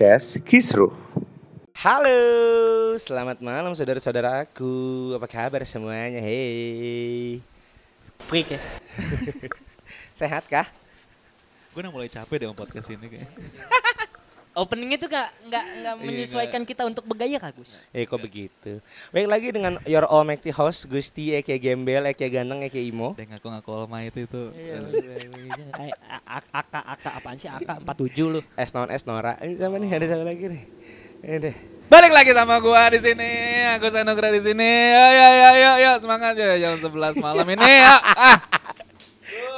podcast Kisruh. Halo, selamat malam saudara-saudaraku. Apa kabar semuanya? Hey. Freak ya. Sehat kah? Gue udah mulai capek deh sama podcast ini kayaknya. Openingnya tuh gak, nggak nggak Iya, menyesuaikan kita untuk bergaya kak Gus. Eh kok begitu? Baik lagi dengan your almighty host Gusti Eke Gembel, Eke Ganteng, Eke Imo. Udah ngaku-ngaku almighty itu. Iya, Eh, a- a- Aka, aka, apaan sih? Aka 47 lu. S non S Nora. Ini sama nih, ada siapa lagi nih? Ini deh. Balik lagi sama gua di sini. Agus Anugrah di sini. Ayo ayo ayo ayo semangat ya jam 11 malam ini. Ya. Ah.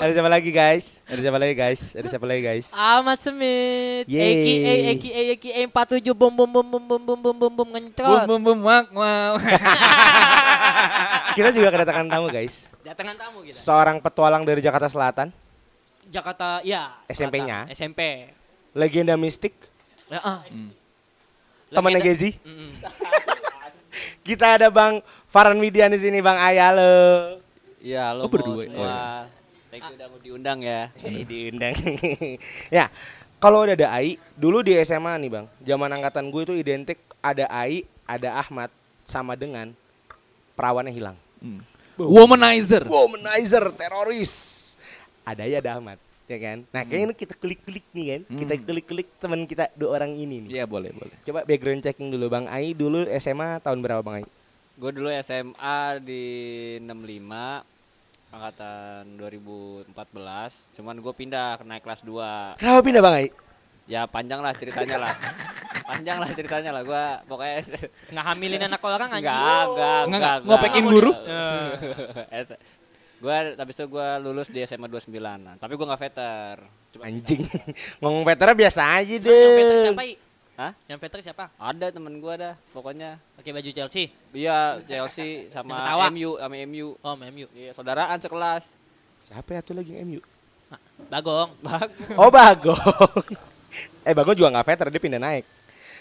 Ada siapa lagi guys? Ada siapa lagi guys? Ada siapa lagi guys? Ahmad Smith. Yeay. AKA, AKA, AKA 47 bum bum bum bum bum bum bum bum bum Bum ngencot. bum bum mak wow. Kita juga kedatangan tamu guys. Datangan tamu kita. Seorang petualang dari Jakarta Selatan, Jakarta, ya. SMP-nya? SMP. legenda mistik, Ya, ah. temannya Gezi. Mm-mm. Kita ada Bang Farhan Widian di sini, Bang Ayah lo. Iya, Oh, lo berdua. semua. Iya. Thank you udah mau diundang ya. Eh, diundang. ya, kalau udah ada AI, dulu di SMA nih bang, zaman angkatan gue itu identik ada AI, ada Ahmad, sama dengan perawannya hilang. Hmm. Womanizer. Womanizer, teroris. Ada ya ada Ahmad, ya kan? Nah kayaknya ini kita klik-klik nih kan, kita Hmm. klik-klik teman kita dua orang ini nih. Iya boleh boleh. Coba background checking dulu bang AI dulu SMA tahun berapa bang AI? Gue dulu SMA di 65 angkatan 2014. Cuman gue pindah ke naik kelas 2. Kenapa pindah bang AI? Ya panjang lah ceritanya lah. panjang lah ceritanya lah. Gue pokoknya Nggak hamilin anak orang anjing. enggak, enggak, Nggak, enggak, ngopekin guru? gue habis itu gue lulus di SMA 29 nah, tapi gue nggak veter Cuma Anjing, ngomong veteran biasa aja Yang veter deh. siapa? Hah? Yang veter siapa? ada temen gue dah pokoknya Pakai baju Chelsea. iya Chelsea sama. MU sama MU Oh, MU. iya saudaraan sekelas Siapa ya tuh lagi MU? Bagong. bagus Oh Bagong. eh Bagong juga nggak veteran dia pindah naik.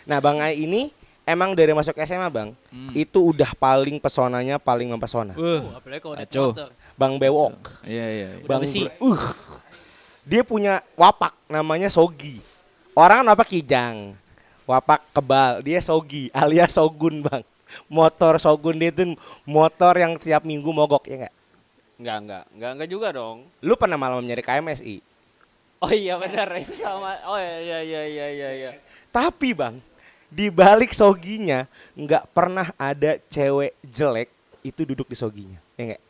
Nah Bang Ai ini emang dari masuk SMA Bang Hmm. itu udah paling pesonanya paling mempesona. Uh. Apalagi kalau motor. Bang Bewok, Iya iya. iya. Bang besi. Uh, dia punya wapak namanya Sogi. Orang wapak kijang, wapak kebal, dia Sogi alias Sogun Bang. Motor Sogun dia tuh motor yang tiap minggu mogok ya nggak? enggak enggak enggak enggak juga dong Lu pernah malam nyari KMSI? oh iya benar itu sama oh iya iya iya iya iya, iya. Tapi bang, di balik soginya nggak pernah ada cewek jelek itu duduk di soginya, ya nggak?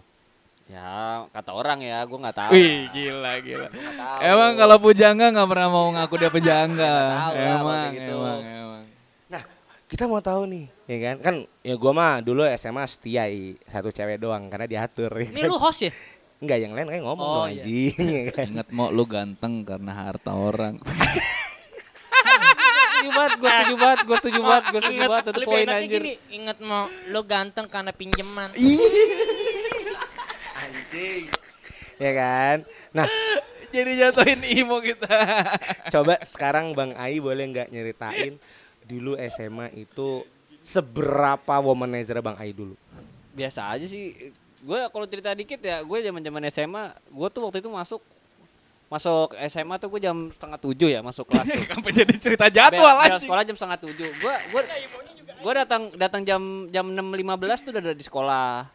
Ya kata orang ya gue nggak tahu Wih gila gila. Emang kalau pujangga nggak pernah mau ngaku dia pejangga. Nggak tahu Emang gitu. emang emang. Kita mau tahu nih, ya kan? Kan ya gua mah dulu SMA setia i, satu cewek doang karena diatur. Ya Ini kan? lu host ya? Enggak yang lain kayak ngomong Oh, dong iya. anjing, ya kan? Ingat mau lu ganteng karena harta orang. setuju banget gue setuju banget gue setuju banget gue setuju banget itu poin anjir Ingat mau lu ganteng karena pinjaman. Anjing. Ya kan? Nah, Jadi jatuhin imo kita. coba sekarang Bang Ai boleh nggak nyeritain dulu SMA itu seberapa womanizer Bang Ai dulu? biasa aja sih gue kalau cerita dikit ya gue zaman zaman SMA gue tuh waktu itu masuk masuk SMA tuh gue jam setengah tujuh ya masuk kelas. Kenapa jadi cerita jadwal anjing? sekolah jam setengah tujuh gue gue gue datang datang jam jam enam lima belas tuh udah ada di sekolah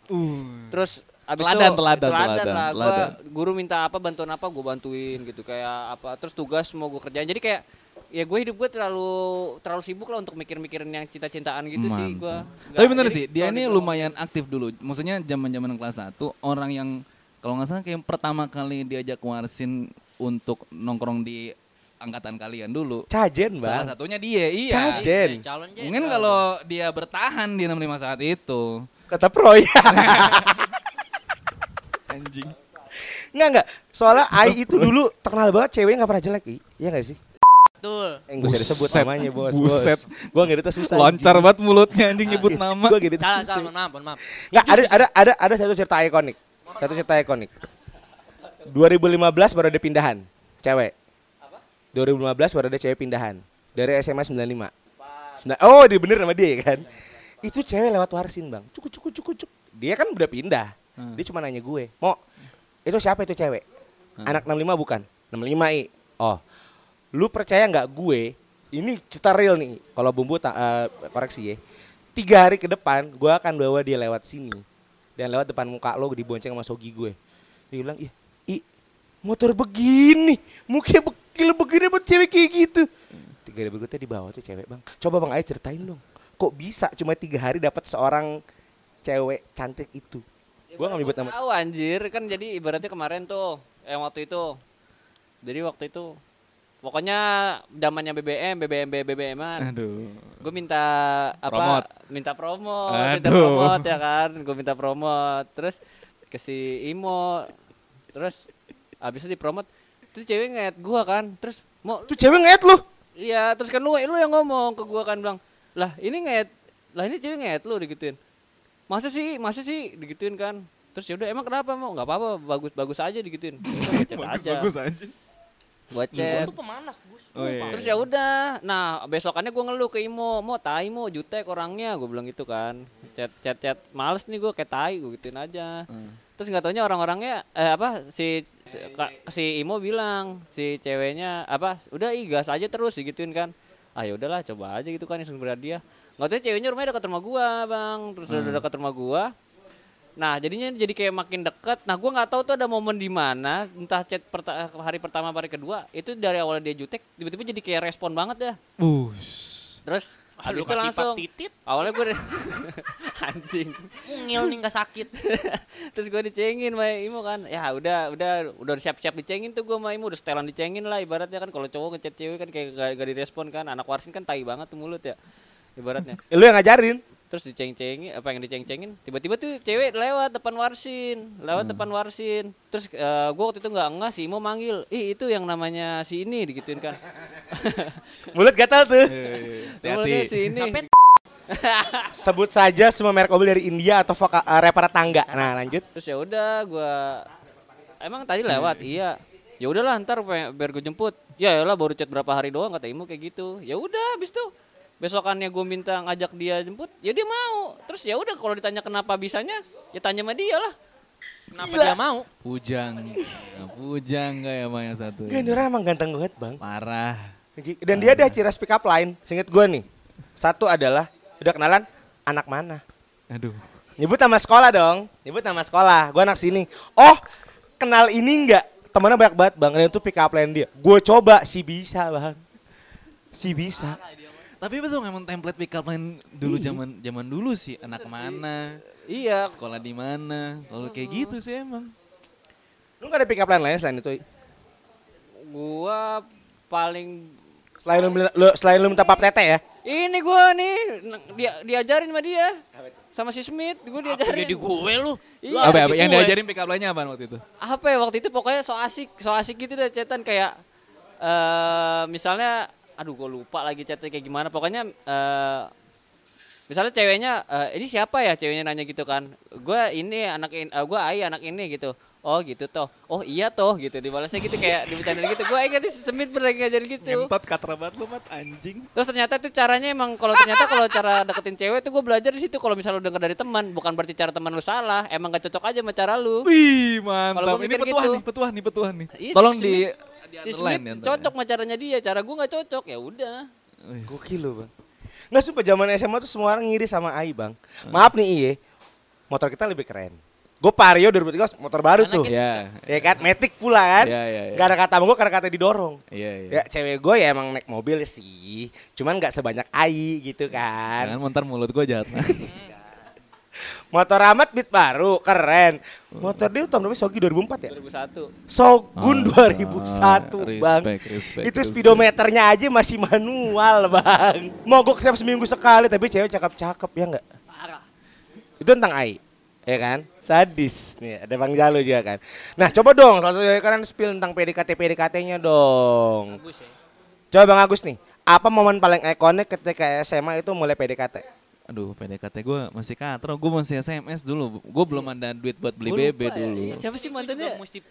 terus abis Teladan, itu teladan, teladan teladan, lah teladan. guru minta apa bantuan apa gue bantuin gitu kayak apa terus tugas mau gue kerjain jadi kayak ya gue hidup gue terlalu terlalu sibuk lah untuk mikir-mikirin yang cinta-cintaan gitu sih Mantap. gue Tapi bener sih, dia ini lumayan aktif dulu. Maksudnya zaman-zaman kelas 1 orang yang kalau nggak salah kayak pertama kali diajak warsin untuk nongkrong di angkatan kalian dulu. Cajen Salah Bang. satunya dia, iya. Cajen. Calon jenderal. Mungkin kalau dia bertahan di 65 saat itu. Kata pro ya. Anjing. Enggak enggak. Soalnya Ai itu dulu terkenal banget ceweknya nggak pernah jelek, I. Iya nggak sih? Betul. Eh, gue usah disebut namanya bos. Buset. Gue nggak susah. Loncar banget mulutnya anjing nyebut nama. Gue gitu. Salah, salah, mohon maaf, maaf. Nggak ada ada ada ada satu cerita ikonik. Satu cerita ikonik. 2015 baru ada pindahan cewek. 2015 baru ada cewek pindahan dari SMA 95. Sembilan- oh, dia bener sama dia kan. Itu cewek lewat warsin, Bang. Cukup cukup cukup cuk. Dia kan udah pindah. Hmm. Dia cuma nanya gue, "Mau itu siapa itu cewek?" Hmm. Anak 65 bukan? 65 i. Oh. Lu percaya nggak gue ini cerita real nih. Kalau bumbu ta- eh, koreksi ya. Tiga hari ke depan, gue akan bawa dia lewat sini dan lewat depan muka lo dibonceng sama sogi gue. Dia bilang, ih, ih, motor begini, mukanya begini begini buat cewek kayak gitu. Tiga hari berikutnya dibawa tuh cewek bang. Coba bang Ayo ceritain dong, kok bisa cuma tiga hari dapat seorang cewek cantik itu? Gue nggak nyebut nama. Tahu anjir kan jadi ibaratnya kemarin tuh yang waktu itu. Jadi waktu itu pokoknya zamannya BBM, BBM BBM-an. Aduh. Gue minta apa? Promote. Minta promo, minta promote ya kan. Gue minta promote. Terus ke si Imo. Terus habis itu dipromot. Terus cewek ngeliat gua kan. Terus mau Tuh cewek ngeliat lo. Iya, terus kan lu lu yang ngomong ke gua kan bilang, "Lah, ini ngeliat lah ini cewek ngeliat lu digituin." Masa sih, masa sih digituin kan. Terus yaudah emang kenapa mau? nggak apa-apa, bagus-bagus aja digituin. Chat aja. aja. Gua chat. Itu pemanas, Gus. Oh, iya. Terus ya udah. Nah, besokannya gua ngeluh ke Imo, "Mau tai mau jutek orangnya." Gua bilang gitu kan. Chat chat chat males nih gua kayak tai gua gituin aja. Terus nggak taunya orang-orangnya eh apa si si, Kak- si Imo bilang si ceweknya apa udah ih gas aja terus digituin kan. Ah ya udahlah coba aja gitu kan iseng berat dia. Nggak tahu ceweknya rumahnya dekat rumah gua, Bang. Terus udah dekat rumah gua. Nah, jadinya jadi kayak makin deket. Nah, gua nggak tahu tuh ada momen di mana, entah chat perta- hari pertama hari kedua, itu dari awal dia jutek, tiba-tiba jadi kayak respon banget ya. Bus. Terus habis itu langsung titit, awalnya gue anjing. mungil nih nggak sakit. Terus gue dicengin sama Imo kan. Ya udah udah udah siap-siap dicengin tuh gue sama Imo udah setelan dicengin lah ibaratnya kan kalau cowok ngechat cewek kan kayak gak, gak direspon kan. Anak warsin kan tai banget tuh mulut ya. Ibaratnya. Lu yang ngajarin. Terus diceng-cengin apa yang diceng-cengin tiba-tiba tuh cewek lewat depan warsin, lewat depan warsin. Terus eh, gue waktu itu nggak enggak si Imo manggil, "Ih, itu yang namanya si ini." digituin kan. Mulut gatal tuh. Mulutnya Hati-hati. si ini. Sampai Sebut saja semua merek mobil dari India atau voka, eh, rapper tangga. Nah lanjut. Terus ya udah gua emang tadi lewat, iya. Ya udahlah ntar biar gue jemput. Ya lah baru chat berapa hari doang kata Imo kayak gitu. Ya udah habis itu besokannya gue minta ngajak dia jemput, ya dia mau. Terus ya udah kalau ditanya kenapa bisanya, ya tanya sama dia lah. kenapa dia mau? Pujang. Nah, pujang gak ya Bang yang satu? Orang emang ganteng banget bang. Parah. Dan dia ada ciri pick up line. Seinget gue nih. Satu adalah, udah kenalan, anak mana? Aduh. Nyebut nama sekolah dong. Nyebut nama sekolah. Gue anak sini. Oh, kenal ini enggak? Temennya banyak banget bang. Dan itu pick up line dia. Gue coba, si bisa bang. Si bisa. Tapi betul emang template pick up line dulu zaman zaman dulu sih anak mana, Iya, sekolah di mana. Kalau kayak gitu sih emang. Lu gak ada pick up line lain selain itu? gua paling Selain lu, lu- selain lu minta pap tete ya? ini gua nih dia diajarin sama dia. Sama si Smith, gua Apa diajarin. jadi gue lu? Iya, apa, apa yang gue. diajarin pick up line-nya apa waktu itu? apa ya waktu itu pokoknya so asik so asik gitu deh chatan kayak eh misalnya aduh gue lupa lagi chatnya kayak gimana. Pokoknya eh misalnya ceweknya eh, ini siapa ya? Ceweknya nanya gitu kan. Gue ini anak ini gue ai anak ini gitu. Oh gitu toh. Oh iya toh gitu. Dibalasnya gitu kayak dibicarain gitu. Gue ingat semit pernah ngajarin gitu. Ngentot katra banget lu mat. Anjing. terus ternyata tuh caranya emang kalau ternyata kalau cara deketin cewek tuh gue belajar di situ. Kalau misalnya lu denger dari teman bukan berarti cara teman lu salah. Emang gak cocok aja sama cara lu. Wih, Kalau mantap. Ini petuah gitu. nih, petuah nih, petuah nih. Iya, Tolong di si Smith ya. cocok sama caranya dia, cara gue nggak cocok ya udah. Gokil lu bang. Nggak sumpah zaman SMA tuh semua orang ngiri sama Ai bang. Maaf nih iye, motor kita lebih keren. Gue Vario 2003 motor baru Karena tuh. Ya, Ya kan, Matic pula kan. Iya, iya, iya. Gak ada kata sama gue karena kata didorong. iya, iya. Ya cewek gue ya emang naik mobil sih. Cuman gak sebanyak Ai gitu kan. Jangan montar mulut gue jahat. Motor amat beat baru, keren. Motor dia tahun berapa? Sogi 2004 ya? 2001. Sogun Ah, 2001 bang. respect, respect, Itu respect. speedometernya aja masih manual bang. Mogok setiap seminggu sekali tapi cewek cakep-cakep ya nggak? Parah. Itu tentang Ai. Ya kan? Sadis. Nih ada Bang Jalo juga kan. Nah coba dong salah satu dari kalian spill tentang PDKT PDKT-nya dong. Bagus ya. Coba Bang Agus nih. Apa momen paling ikonik ketika SMA itu mulai PDKT? Aduh, PDKT gue masih katro. Gue masih SMS dulu. Gue belum ada duit buat beli Gua BB lupa ya, dulu. iya. Siapa sih mantannya? mesti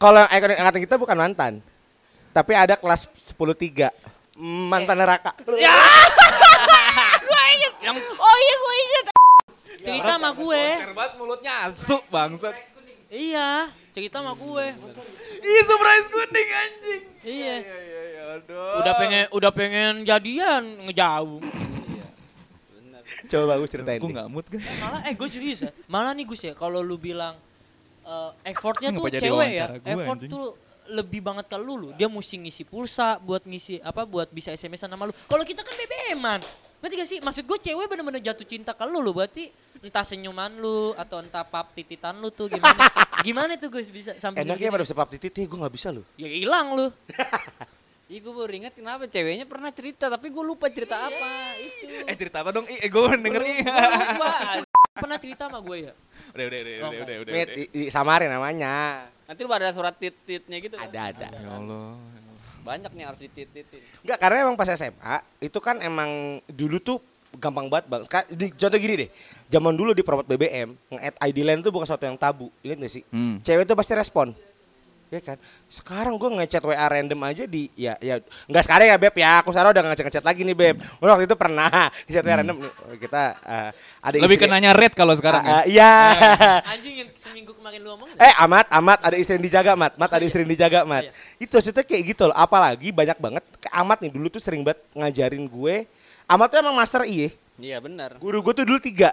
Kalau yang ikonik angkatan kita bukan mantan. Tapi ada kelas 10 3 mantan neraka. yang Oh iya gue inget. Cerita sama gue. banget mulutnya asu bangsat. Iya, cerita sama gue. Ih, surprise kuning anjing. Iya. Iya, iya, iya. Udah pengen udah pengen jadian ngejauh. Coba bagus ceritain. Gue nggak mood kan. Malah eh gue serius ya. Malah nih Gus ya kalau lu bilang eh, effortnya tuh cewek ya. gua, Effort anjing? tuh lebih banget ke lu lu. Dia mesti ngisi pulsa buat ngisi apa buat bisa SMS-an sama lu. Kalau kita kan BBM-an. Berarti gak sih? Maksud gue cewek bener-bener jatuh cinta ke lu lu. Berarti entah senyuman lu atau entah pap tititan lu tuh gimana. gimana tuh Gus bisa sampai Enaknya pada bisa pap titit, gue gak bisa loh. Ya hilang lu. Ih gue baru inget kenapa ceweknya pernah cerita tapi gue lupa cerita apa itu. Eh cerita apa dong? Eh gue denger nih. Lupa. Pernah cerita sama gue ya? Udah udah udah udah udah udah. I- samarin namanya. Nanti lu ada surat tit-titnya gitu kan. Ada ada. Ya Allah. Banyak nih harus ditit-titin. Enggak, karena emang pas SMA itu kan emang dulu tuh gampang banget bang. Di, contoh gini deh, zaman dulu di promote BBM nge-add ID line tuh bukan sesuatu yang tabu, ingat gak sih? Hmm. Cewek tuh pasti respon, ya kan? Sekarang gue ngechat WA random aja di, ya ya nggak sekarang ya beb ya, aku sekarang udah nggak ngechat ngechat lagi nih beb. Waktu itu pernah ngechat WA random, nih, oh, kita eh, ada Lebih istri- kenanya red kalau sekarang Ah, ah, ya. Iya. Anjing yang seminggu kemarin lu omong Eh amat amat ada istri yang dijaga mat mat ada istri yang dijaga mat Iya. itu maksudnya kayak gitu loh apalagi banyak banget kayak amat nih dulu tuh sering banget ngajarin gue amat tuh emang master iye Iya benar. guru gue tuh dulu tiga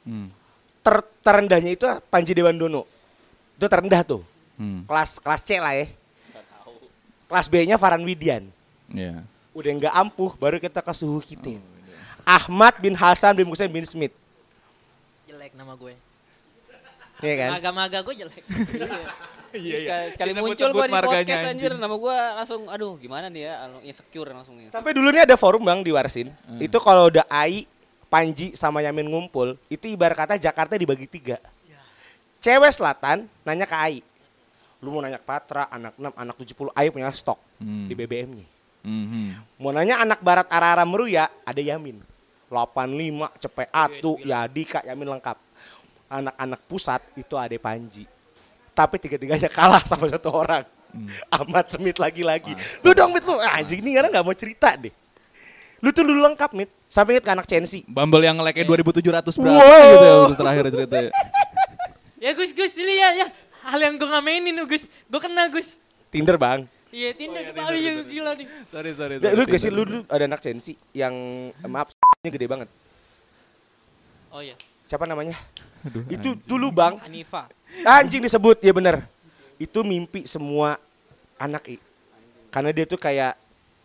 Hmm. ter terendahnya itu Panji Dewandono itu terendah tuh Hmm. kelas kelas C lah ya kelas B nya Farhan Widian Iya. udah nggak ampuh baru kita ke suhu kita Ahmad bin Hasan bin Hussein bin Smith jelek nama gue. Iya kan Maga-maga gue jelek. Iya, sekali, sekali Disebut-sebut muncul gua di podcast anjir anjing. nama gua langsung aduh gimana nih ya anu, insecure langsung nih. Sampai dulu nih ada forum bang di Warsin. Itu kalau udah Ai, Panji sama Yamin ngumpul, itu ibarat kata Jakarta dibagi tiga. Cewek selatan nanya ke Ai. Lu mau nanya ke Patra, anak 6, anak 70, Ai punya stok Hmm. di BBM-nya. Mhm. Mau nanya anak barat arah-arah Meruya, ada Yamin. 85, Cepet Atu, Yadika, Yamin lengkap. Anak-anak pusat itu ada Panji. Tapi tiga-tiganya kalah sama satu orang. Ahmad Smith lagi-lagi. Lu dong Mit, lu Ah, anjing ini karena nggak mau cerita deh. Lu tuh dulu lengkap Mit. Sampai inget ke anak Chensi. Bumble yang like 2700 berapa Wow. gitu ya terakhir ceritanya. ya Gus, Gus, ini ya, ya. Hal yang gue ngamenin lu Gus. Gue kena Gus. Tinder bang. Iya, Tinder. Oh, iya, gila nih. Sorry sorry. Ya, sorry. lu gak sih lu dulu ada anak Chensi yang eh, maaf nya gede banget. Oh iya, Siapa namanya? Aduh, Itu anjing. dulu bang. Hanifa. Anjing disebut, ya bener. Itu mimpi semua anak i. Karena dia tuh kayak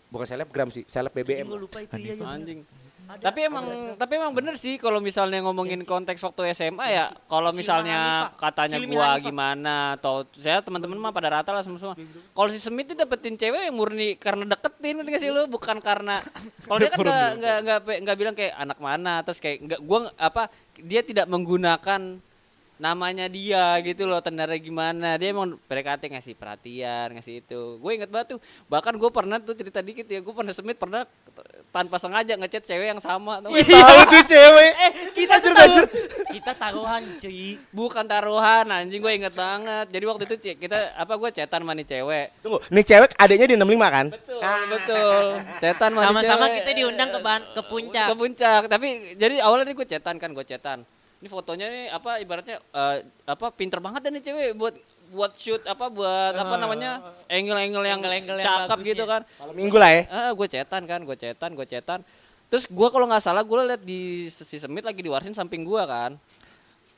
bukan selebgram sih, seleb BBM. Gue lupa itu iya, iya. Anjing. Tapi emang tapi emang bener sih kalau misalnya ngomongin konteks waktu SMA ya, kalau misalnya Hanifa. katanya gua Hanifa. gimana atau saya teman-teman mah pada rata lah semua. Semua. Kalau si Smith itu dapetin cewek yang murni karena deketin ngerti gak sih lu? Bukan karena kalau dia kan nggak nggak nggak bilang kayak anak mana terus kayak nggak gua apa dia tidak menggunakan namanya dia gitu loh tendarnya gimana dia emang PDKT ngasih perhatian ngasih itu gue inget banget tuh bahkan gue pernah tuh cerita dikit ya gue pernah Smith pernah tanpa sengaja ngechat cewek yang sama? Tahu tuh cewek. Eh, kita tuh tahu. Kita taruhan, cuy. bukan taruhan anjing gue inget banget jadi waktu itu ci- kita apa gue chatan sama nih cewek Tunggu, nih cewek adanya di 65 kan? betul betul chatan sama nih Sama-sama cewek. kita diundang ke ban ke puncak. ke puncak tapi jadi awalnya nih gue chatan kan gue chatan ini fotonya nih apa ibaratnya eh, apa pinter banget nih cewek buat buat shoot apa buat apa namanya angle-angle yang Angle-angle yang cakep gitu ya. kan. Malam minggu lah ya. ah gue cetan kan gue cetan gue cetan. Terus gue kalau nggak salah gue liat di si Semit lagi di Warsin samping gue kan.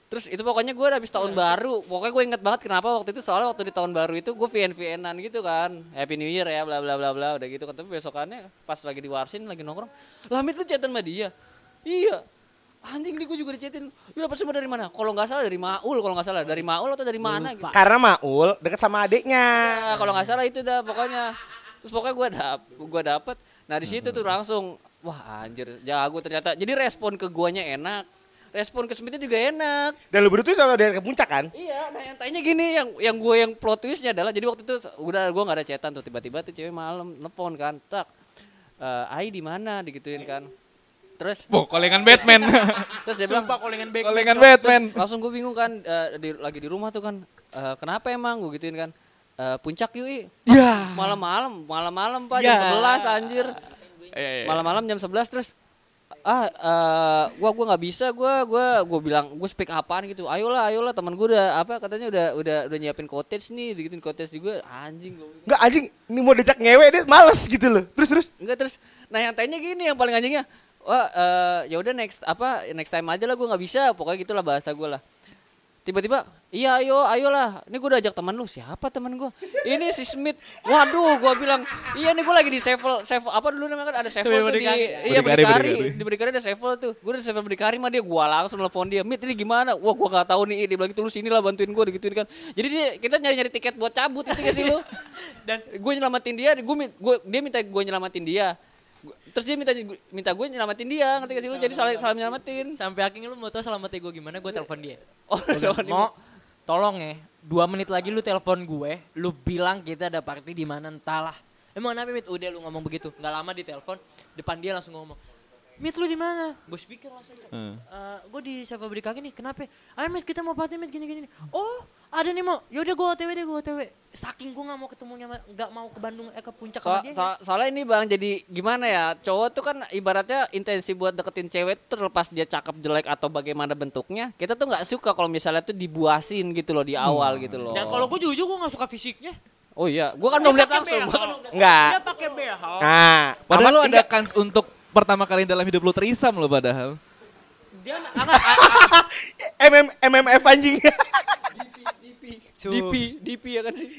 Terus itu pokoknya gue habis tahun baru pokoknya gue inget banget kenapa waktu itu soalnya waktu di tahun baru itu gue VN VNan gitu kan. Happy New Year ya bla bla bla bla udah gitu. Kan tapi besokannya pas lagi di Warsin lagi nongkrong Lamit lu chatan sama dia? Iya anjing nih gue juga dicetin lu dapet semua dari mana kalau nggak salah dari Maul kalau nggak salah dari Maul atau dari mana gitu Karena Maul deket sama adiknya. Nah, kalau nggak salah itu dah pokoknya. Terus pokoknya gue dap, gua dapet. Nah di situ tuh langsung, wah anjir jago ternyata. Jadi respon ke guanya enak, respon ke Smithnya juga enak. Dan lu berdua tuh sama dia ke puncak kan? Iya, nah yang tanya gini, yang yang gue yang plot twistnya adalah jadi waktu itu udah gue nggak ada chatan tuh tiba-tiba tuh cewek malam nelfon kan, tak, eh Ai di mana digituin kan. Terus Wah, kolengan Batman. terus dia bilang kolengan back. kolengan Batman. langsung gue bingung kan eh, di, lagi di rumah tuh kan eh, kenapa emang gue gituin kan Eh, puncak yuk. Ya. malam-malam malam-malam pak Ya. jam 11 anjir Iya, iya. malam-malam jam 11 terus ah eh, gua gua nggak bisa gua gua gua bilang gua speak apaan gitu ayolah ayolah teman gua udah apa katanya udah udah udah nyiapin cottage nih digituin cottage juga anjing gua. Enggak anjing, ini mau diajak ngewe dia males gitu loh. Terus terus. enggak terus nah yang tanya gini yang paling anjingnya wah eh, ya udah next apa next time aja lah gua nggak bisa. Pokoknya gitulah bahasa gua lah. Tiba-tiba iya ayo ayolah. Ini gue udah ajak teman lu. Siapa teman gua? Ini si Smith. Waduh gua bilang iya nih gua lagi di sevel sevel apa dulu namanya kan? Ada sevel tuh di berdikari. iya Berdikari, berdikari berdikari. di berdikari ada sevel tuh. Gue udah sevel berdikari mah dia gua langsung telepon dia Mit ini gimana? Wah gua gak tahu nih. Dia bilang gitu lu sini lah bantuin gua digituin kan. Jadi dia kita nyari nyari tiket buat cabut gitu gak sih lu? Dan gue nyelamatin dia gue gua, dia minta gue nyelamatin dia terus dia minta minta gue nyelamatin dia ngerti gak sih lu jadi salah salah nyelamatin Sampai akhirnya lu mau tau selamatnya gue gimana, gue telepon dia. oh telepon dia. mau tolong ya, dua menit lagi lu telepon gue, lu bilang kita ada party di mana entahlah. Emang kenapa Mit? Udah lu ngomong begitu. Gak lama di telepon, depan dia langsung ngomong. Mit lu di mana? Gue speaker langsung. Hmm. Eh, gue di siapa beri kaki nih, kenapa? Ayo Mit kita mau party Mit gini gini. Oh ada nih mau, yaudah gue otw deh gue otw. Saking gue nggak mau ketemunya, sama- nggak mau ke Bandung, eh ke puncak So- sama dia. so- soalnya ini bang jadi gimana ya cowok tuh kan ibaratnya intensi buat deketin cewek terlepas dia cakep jelek atau bagaimana bentuknya kita tuh nggak suka kalau misalnya tuh dibuasin gitu loh di awal gitu loh Dan kalau gue jujur gue nggak suka fisiknya. oh iya gua kan belum lihat langsung Enggak. Dia pakai behel. Nah, Padahal lu ada kans untuk pertama kali dalam hidup lu terisam lo padahal. Dia MM MMF anjing. DP DP ya kan sih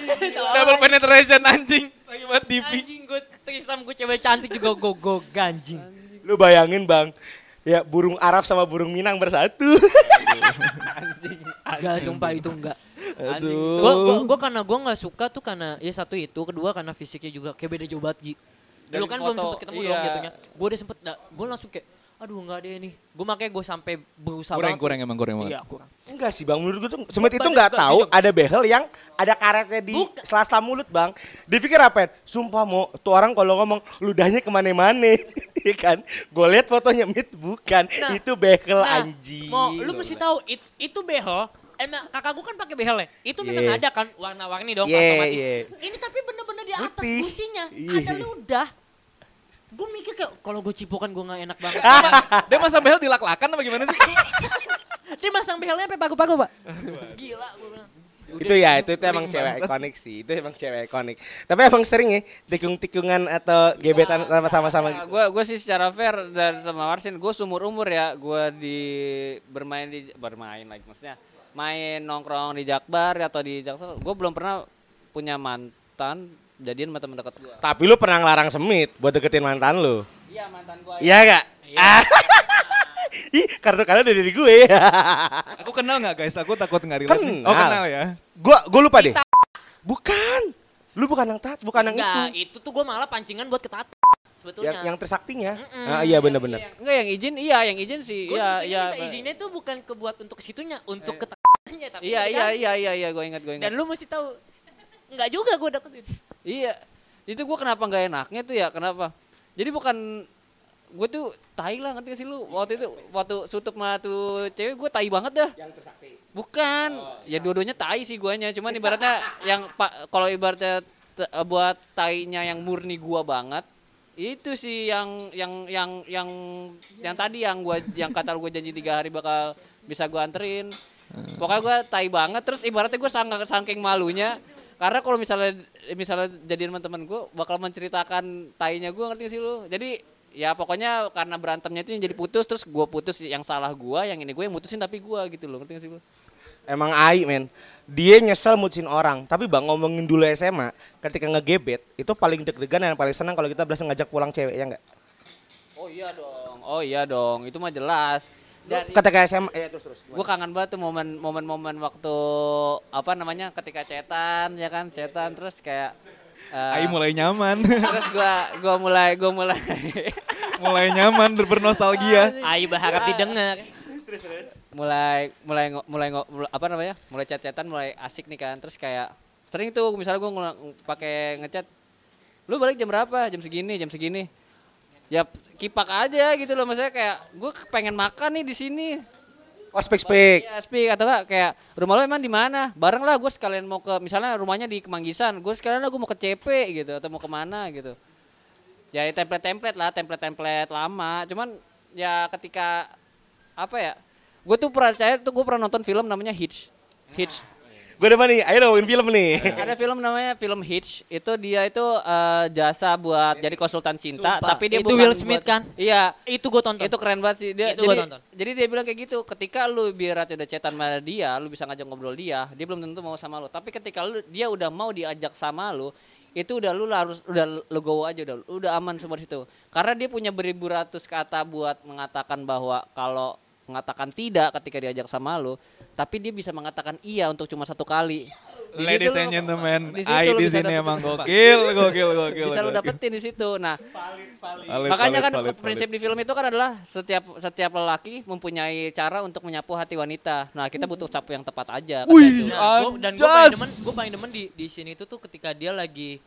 Double penetration anjing. Lagi buat DP. Anjing gue trisam gue cewek cantik juga gue go ganjing. Lu bayangin, Bang. Ya, burung Arab sama burung Minang bersatu. Enggak sumpah itu enggak. Aduh. Gue gua, gua karena gue nggak suka tuh karena ya satu itu, kedua karena fisiknya juga kayak beda jauh banget. Dari Lu kan belum foto, sempet ketemu iya. dong jatuhnya. Gue udah sempet, gue langsung kayak, aduh nggak ada nih. Gue makanya gue sampai berusaha Kurang banget. kurang emang kurang banget. Iya kurang. Enggak sih, Bang. Menurut gua tuh Semit itu gua tahu ada behel yang ada karetnya di sela-sela mulut, Bang. Dipikir apa? Sumpah mau tuh orang kalau ngomong ludahnya ke mana-mana, Iya kan? Gue lihat fotonya mit bukan, Nah, itu behel Nah, anjing. Mau, lu mesti tahu it- itu behel. Emang kakak gue kan pakai behel ya. Itu memang Yeah. ada kan warna-warni dong Yeah, otomatis. yeah. Ini tapi bener-bener di atas Putih. gusinya Yeah. ada ludah. Gue mikir kayak kalau gue cipokan gue nggak enak banget. Dia masa behel dilak-lakan apa gimana sih? Dia masang behelnya sampai pagu-pagu pak. Gila gue bilang. itu ya, itu, itu emang cewek ikonik sih. Itu emang cewek ikonik. Tapi emang sering ya tikung-tikungan atau gebetan sama-sama Nah, gitu. gue gue sih secara fair dan sama Marsin gue sumur umur ya gue di bermain di bermain lagi maksudnya main nongkrong di Jakbar atau di Jaksel gue belum pernah punya mantan jadian sama teman dekat gue Tapi lu pernah ngelarang Semit buat deketin mantan lu. iya mantan gue Iya gak? Ah. Ih, kartu kartu dari diri gue. Aku kenal nggak guys? Aku takut nggak relate. Kenal. Oh kenal ya. gua gua lupa deh. Bukan. Lu bukan yang tat, bukan yang Enggak, itu. itu tuh gue malah pancingan buat ketata sebetulnya. Yang yang tersaktinya. Ah, iya bener-bener. enggak yang izin iya yang izin sih gue iya iya minta izinnya tuh bukan ke buat untuk ke situnya, untuk ke tapi iya udah iya kan. iya iya iya gue ingat gue ingat Dan lu mesti tahu enggak juga gue deketin. Iya. Itu gua kenapa nggak enaknya tuh ya? Kenapa? Jadi bukan gue tuh tai lah ngerti gak sih lu waktu itu waktu sutup sama tuh cewek gue tai banget dah Yang tersakti. bukan ya dua-duanya tai sih guanya cuman ibaratnya yang pak kalau ibaratnya eh, buat tainya yang murni gua banget itu sih yang yang yang yang yang tadi yang gua yang kata gua janji tiga hari bakal bisa gua anterin pokoknya gua tai banget terus ibaratnya gua sang saking malunya karena kalau misalnya misalnya jadian sama temen gua bakal menceritakan tainya gua ngerti gak sih lu jadi ya pokoknya karena berantemnya itu yang jadi putus terus gua putus yang salah gua yang ini gue yang mutusin tapi gua gitu loh ngerti gak sih lu Emang ai men. Dia nyesel mucin orang, tapi bang ngomongin dulu SMA, ketika ngegebet itu paling deg-degan dan paling senang kalau kita berhasil ngajak pulang cewek ya enggak? Oh iya dong, oh iya dong, itu mah jelas. Dari, Ketika SMA, ya terus terus. gue kangen banget tuh momen momen momen waktu apa namanya ketika cetan ya kan cetan terus kayak eh, Ai mulai nyaman. terus gua gua mulai gua mulai mulai nyaman ber- bernostalgia. Ayo berharap didengar. mulai mulai ngo- mulai ngo- mul- apa namanya mulai chat-chatan mulai asik nih kan terus kayak sering tuh misalnya gue pakai ngechat lu balik jam berapa jam segini jam segini ya kipak aja gitu loh maksudnya kayak gue pengen makan nih di sini Oh speak speak. Iya, speak atau enggak kayak rumah lo emang di mana? Bareng lah gue sekalian mau ke misalnya rumahnya di Kemanggisan, gue sekalian lah gue mau ke CP gitu atau mau ke mana gitu. ya template-template lah, template-template lama. Cuman ya ketika apa ya? Gue tuh percaya tuh gue pernah nonton film namanya Hitch. Hitch. Gue depan nih, ayo dong film nih. Ada film namanya film Hitch. Itu dia itu eh, jasa buat jadi konsultan cinta, Sumpah. tapi dia Itu bukan Will Smith buat- kan? Iya. Itu gue tonton. Itu keren banget sih dia. Itu gua jadi, tonton. jadi dia bilang kayak gitu, ketika lu biar ada chatan sama dia, lu bisa ngajak ngobrol dia, dia belum tentu mau sama lu. Tapi ketika lu dia udah mau diajak sama lu, itu udah lu harus udah legowo aja udah udah aman semua di situ. Karena dia punya beribu ratus kata buat mengatakan bahwa kalau mengatakan tidak ketika diajak sama lu, tapi dia bisa mengatakan iya untuk cuma satu kali. Di Ladies and gentlemen, di situ di sini emang gokil, gokil, gokil. bisa gokil. dapetin di situ. Nah, Valid, Makanya valid, kan valid, prinsip di film itu kan adalah setiap setiap lelaki mempunyai cara untuk menyapu hati wanita. Nah, kita butuh sapu yang tepat aja. Wih. Nah, gua- dan gue paling demen, gue paling demen di di sini itu tuh ketika dia lagi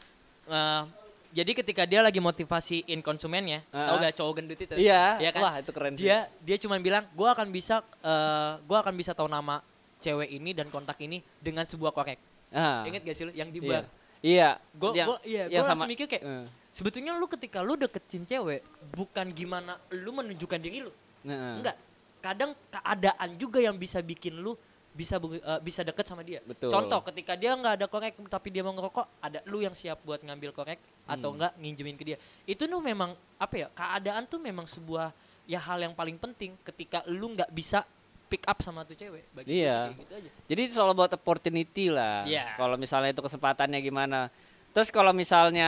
eh, jadi ketika dia lagi motivasiin konsumennya, Ah. tau gak cowok gendut itu? Iya, kan? wah, itu keren sih. Dia dia cuma bilang, gue akan bisa eh gue akan bisa tahu nama cewek ini dan kontak ini dengan sebuah korek. Ah, Ingat gak sih lu yang di iya. bar? Iya. Gue yang- gue iya, yang gue langsung mikir kayak Eh, sebetulnya lu ketika lu deketin cewek bukan gimana lu menunjukkan diri lu. nah, Enggak. Kadang keadaan juga yang bisa bikin lu bisa eh, bisa deket sama dia. Betul. Contoh ketika dia nggak ada korek tapi dia mau ngerokok, ada lu yang siap buat ngambil korek Hmm. atau enggak nginjemin ke dia. Itu tuh memang apa ya? Keadaan tuh memang sebuah ya hal yang paling penting ketika lu nggak bisa pick up sama tuh cewek. Bagi Iya. gitu aja. Jadi soal buat opportunity lah. Iya. Kalau misalnya itu kesempatannya gimana. Terus kalau misalnya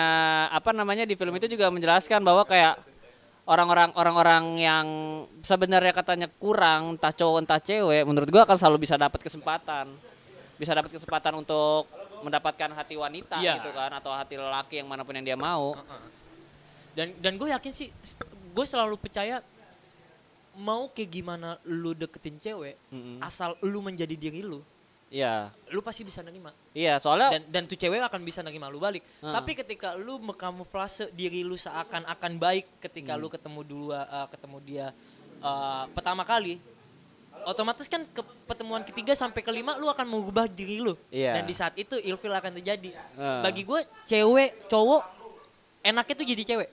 apa namanya di film itu juga menjelaskan bahwa kayak orang-orang orang-orang yang sebenarnya katanya kurang entah cowok entah cewek menurut gua akan selalu bisa dapat kesempatan. Bisa dapat kesempatan untuk mendapatkan hati wanita Iya. gitu kan atau hati lelaki yang mana pun yang dia mau. Dan dan gue yakin sih, gue selalu percaya mau kayak gimana lu deketin cewek, Mm-mm. asal lu menjadi diri lu, Iya. lu pasti bisa nerima. Iya, soalnya Dan dan tuh cewek akan bisa nerima lu balik. Heeh. Tapi ketika lu mengkamuflase diri lu seakan-akan baik ketika Hmm. lu ketemu dulu uh, ketemu dia uh, pertama kali, otomatis kan ke pertemuan ketiga sampai kelima lu akan mengubah diri lu. Iya. Dan di saat itu ilfil akan terjadi. Heeh. Bagi gue cewek cowok enaknya tuh jadi cewek.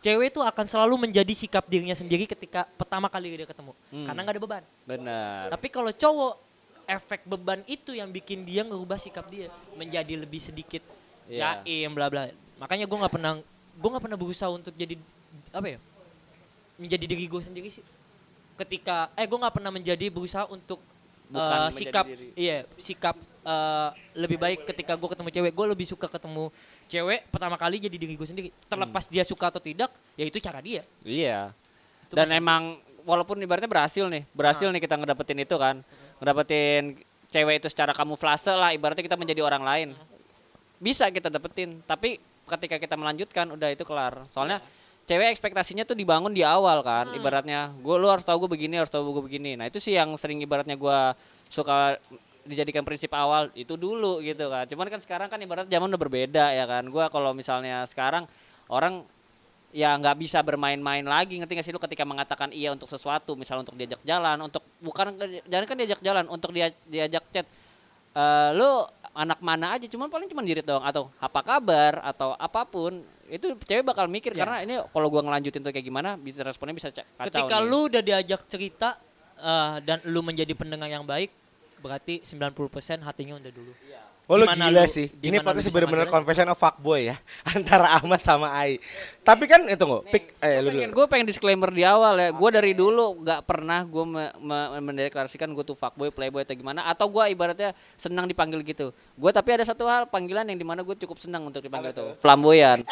Cewek tuh akan selalu menjadi sikap dirinya sendiri ketika pertama kali dia ketemu. Hmm. Karena nggak ada beban. benar. Tapi kalau cowok efek beban itu yang bikin dia ngerubah sikap dia menjadi lebih sedikit Iya. jaim bla bla. Makanya gue nggak pernah gue nggak pernah berusaha untuk jadi apa ya menjadi diri gue sendiri sih. Ketika eh gue nggak pernah menjadi berusaha untuk Bukan menjadi sikap diri. iya sikap eh, lebih baik ketika gue ketemu cewek gue lebih suka ketemu cewek pertama kali jadi diri gue sendiri terlepas dia suka atau tidak ya itu cara dia Iya. Itu Dan masalah. emang walaupun ibaratnya berhasil nih, berhasil nih kita ngedapetin itu kan. Ngedapetin cewek itu secara kamuflase lah, ibaratnya kita menjadi orang lain. Bisa kita dapetin, tapi ketika kita melanjutkan udah itu kelar. Soalnya cewek ekspektasinya tuh dibangun di awal kan, ibaratnya gue lu harus tahu gue begini, harus tahu gue begini. Nah, itu sih yang sering ibaratnya gua suka dijadikan prinsip awal itu dulu gitu kan. Cuman kan sekarang kan ibarat zaman udah berbeda ya kan. Gua kalau misalnya sekarang orang ya nggak bisa bermain-main lagi ngerti gak sih lu ketika mengatakan iya untuk sesuatu misal untuk diajak jalan untuk bukan jangan kan diajak jalan untuk dia diajak chat Eh lu anak mana aja cuman paling cuman jirit doang atau apa kabar atau apa pun itu cewek bakal mikir Ya. karena ini kalau gua ngelanjutin tuh kayak gimana bisa responnya bisa ca- kacau ketika nih. lu udah diajak cerita eh, dan lu menjadi pendengar yang baik berarti 90% hatinya udah dulu Oh lu gila lu- sih. Ini lu podcast bener-bener confession of fuckboy ya. Antara Ahmad sama Ai. Tapi kan itu nggak, pick eh lu pengen dulu. gue pengen disclaimer di awal ya. Gue dari dulu nggak pernah gue me, me- mendeklarasikan gue tuh fuckboy playboy atau gimana. Atau gue ibaratnya senang dipanggil gitu. Gue tapi ada satu hal panggilan yang di mana gue cukup senang untuk dipanggil tuh. flamboyan.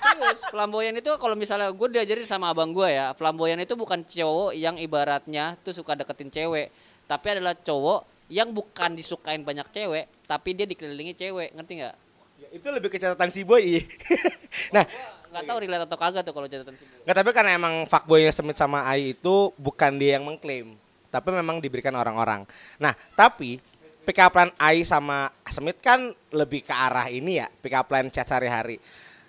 Serius, flamboyan itu kalau misalnya gue diajarin sama abang gue ya flamboyan itu bukan cowok yang ibaratnya tuh suka deketin cewek. Tapi adalah cowok yang bukan disukain banyak cewek tapi dia dikelilingi cewek ngerti nggak Ya, itu lebih ke catatan si boy. nah, nggak tahu relate atau kagak tuh kalau catatan sini nggak tapi karena emang fuckboynya Semit sama Ai itu bukan dia yang mengklaim, tapi memang diberikan orang-orang. Nah, tapi pick up line Ai sama Semit kan lebih ke arah ini ya, pick up line chat sehari-hari.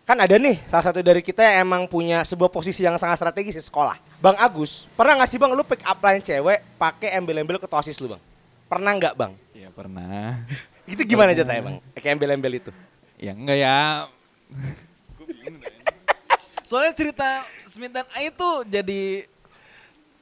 Kan ada nih salah satu dari kita yang emang punya sebuah posisi yang sangat strategis di sekolah. Bang Agus, pernah nggak sih Bang lu pick up line cewek pakai embel-embel ketua OSIS lu, Bang? Pernah nggak, Bang? Ya pernah. Itu gimana ceritanya, Bang? Kayak embel-embel itu. Ya enggak ya. Soalnya cerita Smith dan Ai itu jadi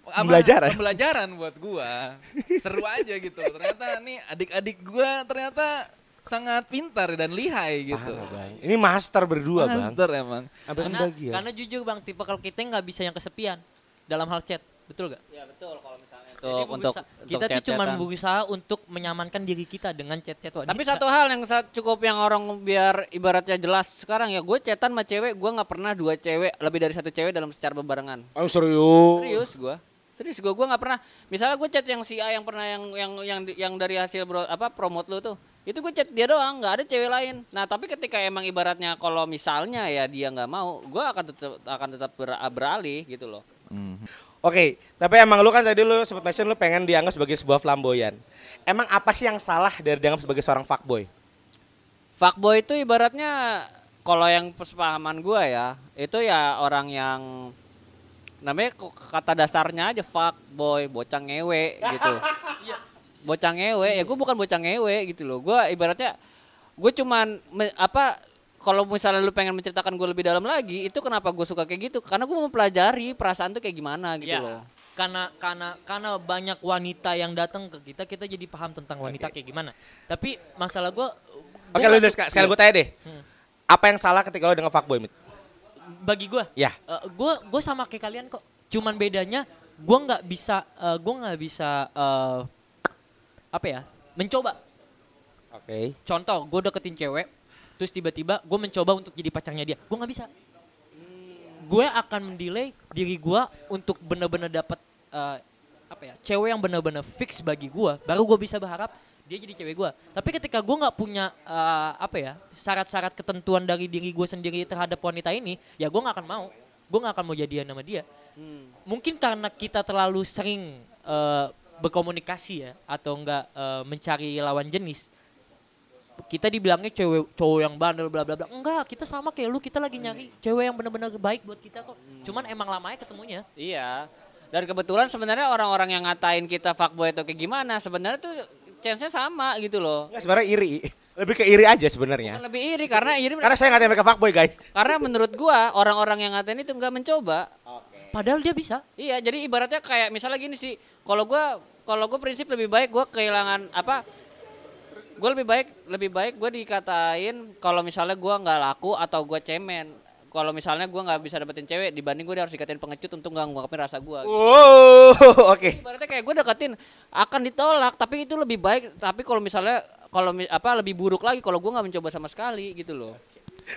apa, Pembelajaran. pembelajaran buat gua. Seru aja gitu. Ternyata nih adik-adik gua ternyata sangat pintar dan lihai gitu. Parah, Bang. Ini master berdua, Bang. Master emang. Sampai Karena, karena jujur bang, tipe kalau kita nggak bisa yang kesepian dalam hal chat, betul gak? Ya betul kalau misalnya Jadi untuk untuk untuk kita tuh cuma berusaha untuk menyamankan diri kita dengan chat-chat. Tapi satu hal yang cukup yang orang biar ibaratnya jelas sekarang ya gue chatan sama cewek gue nggak pernah dua cewek lebih dari satu cewek dalam secara bebarengan. Oh, serius. Serius gue. Serius gue gue nggak pernah. Misalnya gue chat yang si A yang pernah yang yang yang yang dari hasil bro, apa promote lu tuh. Itu gue chat dia doang, nggak ada cewek lain. Nah tapi ketika emang ibaratnya kalau misalnya ya dia nggak mau, gue akan tetap akan tetap ber- beralih gitu loh. Oke, tapi emang lu kan tadi lu sempat mention lu pengen dianggap sebagai sebuah flamboyan. Emang apa sih yang salah dari dianggap sebagai seorang fuckboy? Fuckboy itu ibaratnya kalau yang persepahaman gua ya, itu ya orang yang namanya kata dasarnya aja fuckboy, bocah ngewe gitu. bocah ngewe, ya gua bukan bocah ngewe gitu loh. Gua ibaratnya gue cuman me- apa kalau misalnya lu pengen menceritakan gue lebih dalam lagi, itu kenapa gue suka kayak gitu? Karena gue mau pelajari perasaan tuh kayak gimana gitu Ya, loh. karena karena karena banyak wanita yang datang ke kita, kita jadi paham tentang wanita kayak gimana. Tapi masalah gue, Oke, lu udah sekali, gue tanya deh. Hmm. Apa yang salah ketika lu dengan fuckboy, Mit? bagi gue, Ya. gue gue sama kayak kalian kok. Cuman bedanya gue nggak bisa, gue nggak bisa eh, apa ya, mencoba. Oke. Contoh, gue deketin cewek, terus tiba-tiba gue mencoba untuk jadi pacarnya dia, gue nggak bisa. Gue akan mendelay diri gue untuk bener-bener dapat eh, apa ya, cewek yang bener-bener fix bagi gue, baru gue bisa berharap dia jadi cewek gue. Tapi ketika gue nggak punya eh, apa ya, syarat-syarat ketentuan dari diri gue sendiri terhadap wanita ini, ya gue nggak akan mau. Gue nggak akan mau jadian sama dia. Mungkin karena kita terlalu sering eh, berkomunikasi ya, atau enggak eh, mencari lawan jenis kita dibilangnya cewek cowok yang bandel bla bla bla enggak kita sama kayak lu kita lagi nyari cewek yang benar-benar baik buat kita kok cuman emang lamanya ketemunya Iya. Dan kebetulan sebenarnya orang-orang yang ngatain kita fuckboy atau kayak gimana, sebenarnya tuh chance-nya sama gitu loh. Enggak sebenarnya iri. Lebih ke iri aja sebenarnya. lebih iri karena iri Karena saya ngatain mereka fuckboy, guys. karena menurut gua orang-orang yang ngatain itu nggak mencoba. padahal dia bisa Iya, jadi ibaratnya kayak misalnya gini sih, kalau gua kalau gua prinsip lebih baik gua kehilangan apa? Gua lebih baik lebih baik gua dikatain kalau misalnya gua nggak laku atau gua cemen. Kalau misalnya gua nggak bisa dapetin cewek dibanding gua harus dikatain pengecut untuk nggak ngungkapin rasa gua. Wow, oke. Ibaratnya kayak gue deketin akan ditolak, tapi itu lebih baik. Tapi kalau misalnya kalau apa lebih buruk lagi kalau gue nggak mencoba sama sekali gitu loh.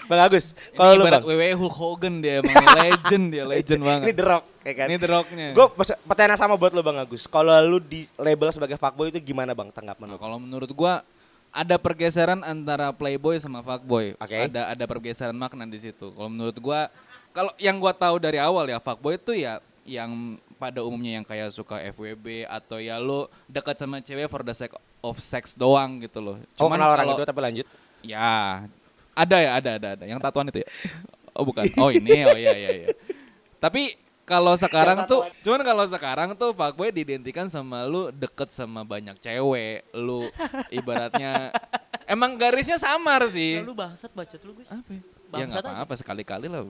Bang Agus, kalau lu Bang. WWE Hulk Hogan dia emang legend dia, legend banget. Ini The Rock, ya kan? Ini The Rock-nya. Gue pertanyaan sama buat lu Bang Agus. Kalau lu di label sebagai fuckboy itu gimana Bang tanggapan Nah, lu? kalau menurut gua ada pergeseran antara playboy sama fuckboy. Oke. Ada ada pergeseran makna di situ. Kalau menurut gua kalau yang gua tahu dari awal ya fuckboy itu ya yang pada umumnya yang kayak suka FWB atau ya lo dekat sama cewek for the sake of sex doang gitu loh. Oh, kenal orang kalau- itu tapi lanjut. Ya, ada ya, ada, ada, ada. Yang tatuan itu ya? Oh bukan. Oh ini, oh iya, iya, iya. Tapi kalau sekarang tuh, cuman kalau sekarang tuh fuckboy diidentikan sama lu deket sama banyak cewek. Lu ibaratnya, emang garisnya samar sih. lu bangsat bacot lu guys Apa? Ya Bangsat nggak apa-apa sekali-kali lah.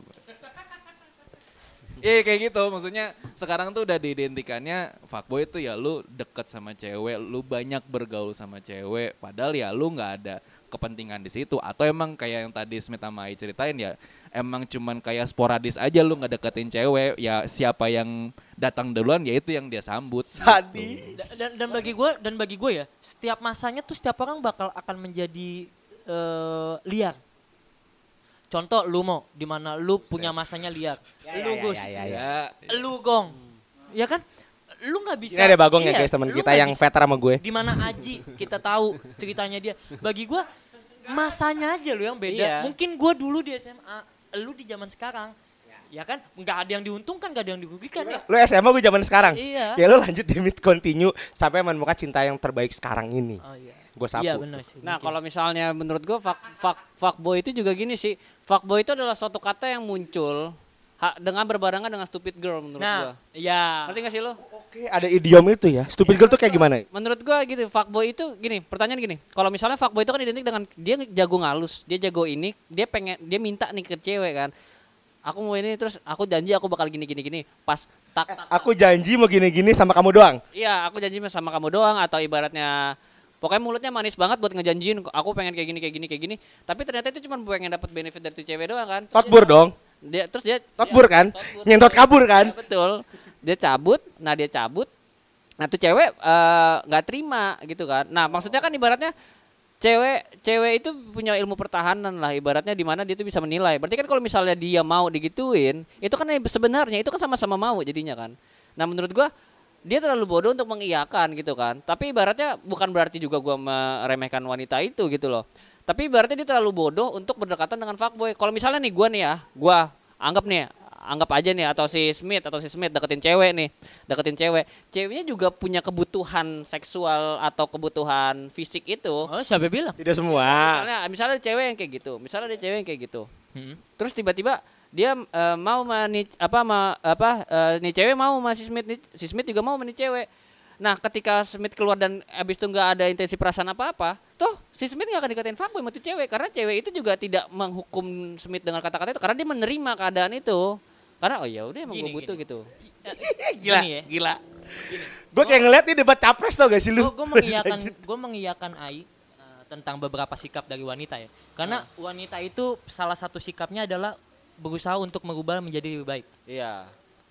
Iya kayak gitu, maksudnya sekarang tuh udah diidentikannya fuckboy itu ya lu deket sama cewek, lu banyak bergaul sama cewek, padahal ya lu nggak ada kepentingan di situ. Atau emang kayak yang tadi Smith sama Ai ceritain ya emang cuman kayak sporadis aja lu nggak deketin cewek ya siapa yang datang duluan ya itu yang dia sambut. Tadi. Da- dan, dan bagi gue dan bagi gue ya setiap masanya tuh setiap orang bakal akan menjadi eh, liar. Contoh lu mau di mana lu punya masanya liar. Lu gus. ya, ya, ya. Lu gong. Ya kan? Lu nggak bisa Ini ada Bagong ya iya, guys teman kita yang veteran sama gue. di mana Aji? Kita tahu ceritanya dia. Bagi gua masanya aja lu yang beda Iya. mungkin gua dulu di SMA lu di zaman sekarang ya kan nggak ada yang diuntungkan nggak ada yang dirugikan ya Lu SMA gue zaman sekarang. Iya. Kayak lu lanjut di mid continue sampai menemukan cinta yang terbaik sekarang ini. oh iya Gue sapu. iya benar sih Nah kalau misalnya menurut gue fuck, fuck, fuckboy itu juga gini sih, fuckboy itu adalah suatu kata yang muncul ha- dengan berbarengan dengan stupid girl menurut nah gua. ya Ngerti gak sih lo? Oke, ada idiom itu ya. Stupid girl tuh kayak gimana? Menurut gua gitu, fuckboy itu gini, pertanyaan gini. Kalau misalnya fuckboy itu kan identik dengan dia jago ngalus, dia jago ini, dia pengen dia minta nih ke cewek kan. aku mau ini terus aku janji aku bakal gini gini gini pas tak, tak Aku janji mau gini-gini sama kamu doang. iya aku janji sama kamu doang atau ibaratnya pokoknya mulutnya manis banget buat ngejanjiin aku pengen kayak gini kayak gini kayak gini tapi ternyata itu cuma pengen dapat benefit dari tuh cewek doang kan Terus Totbur dong. dia terus dia Totbur kan? Totbur. Nyentot kabur kan? Ya, betul dia cabut nah dia cabut nah tuh cewek eh, nggak terima gitu kan. Nah maksudnya kan ibaratnya cewek cewek itu punya ilmu pertahanan lah ibaratnya di mana dia tuh bisa menilai. Berarti kan kalau misalnya dia mau digituin itu kan sebenarnya itu kan sama-sama mau jadinya kan. Nah menurut gua dia terlalu bodoh untuk mengiyakan gitu kan. Tapi ibaratnya bukan berarti juga gua meremehkan wanita itu gitu loh. Tapi ibaratnya dia terlalu bodoh untuk berdekatan dengan fuckboy. Kalau misalnya nih gua nih ya gua anggap nih anggap aja nih atau si Smith atau si Smith deketin cewek nih deketin cewek ceweknya juga punya kebutuhan seksual atau kebutuhan fisik itu Oh, siapa bilang? Tidak semua. misalnya misalnya ada cewek yang kayak gitu misalnya ada cewek yang kayak gitu Hmm. terus tiba-tiba dia eh, mau sama nih apa ma, apa eh, nih cewek mau sama si Smith nih, si Smith juga mau sama nih cewek nah ketika Smith keluar dan abis itu nggak ada intensi perasaan apa-apa tuh si Smith nggak akan dikatain fuckboy sama tuh cewek karena cewek itu juga tidak menghukum Smith dengan kata-kata itu karena dia menerima keadaan itu karena oh ya udah emang gue butuh gini. gitu gila, Gini ya. gila. Gue kayak ngeliat nih debat capres tau gak sih lu? Gue mengiyakan gue mengiyakan Ai eh, tentang beberapa sikap dari wanita ya. Karena wanita itu salah satu sikapnya adalah berusaha untuk merubah menjadi lebih baik. iya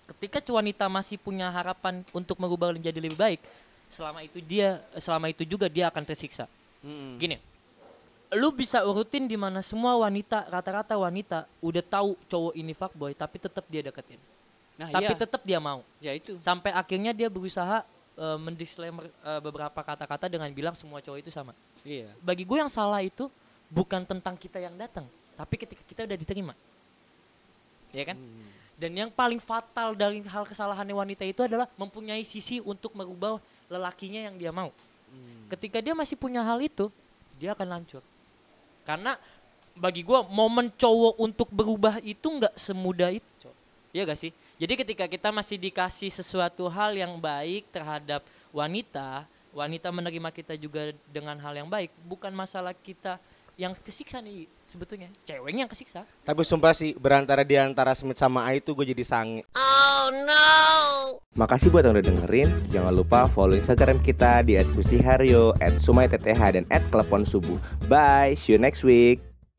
Ketika wanita masih punya harapan untuk merubah menjadi lebih baik, selama itu dia selama itu juga dia akan tersiksa. Mm-mm. Gini. Lu bisa urutin di mana semua wanita rata-rata wanita udah tahu cowok ini fuckboy tapi tetap dia deketin. nah tapi iya tetap dia mau. ya itu Sampai akhirnya dia berusaha eh, mendisclaimer eh, beberapa kata-kata dengan bilang semua cowok itu sama. iya Bagi gue yang salah itu bukan tentang kita yang datang, tapi ketika kita udah diterima. Ya kan? Dan yang paling fatal dari hal kesalahannya wanita itu adalah mempunyai sisi untuk merubah lelakinya yang dia mau. Ketika dia masih punya hal itu, dia akan hancur. Karena bagi gue momen cowok untuk berubah itu nggak semudah itu, cowok. Iya gak sih? Jadi ketika kita masih dikasih sesuatu hal yang baik terhadap wanita, wanita menerima kita juga dengan hal yang baik, bukan masalah kita yang kesiksa nih sebetulnya, ceweknya yang kesiksa. Tapi sumpah sih berantara di antara Smith sama A itu gue jadi sange. Oh no. Makasih buat yang udah dengerin. Jangan lupa follow Instagram kita di @gustiharyo, @sumaitth dan @klepon subuh. Bye, see you next week.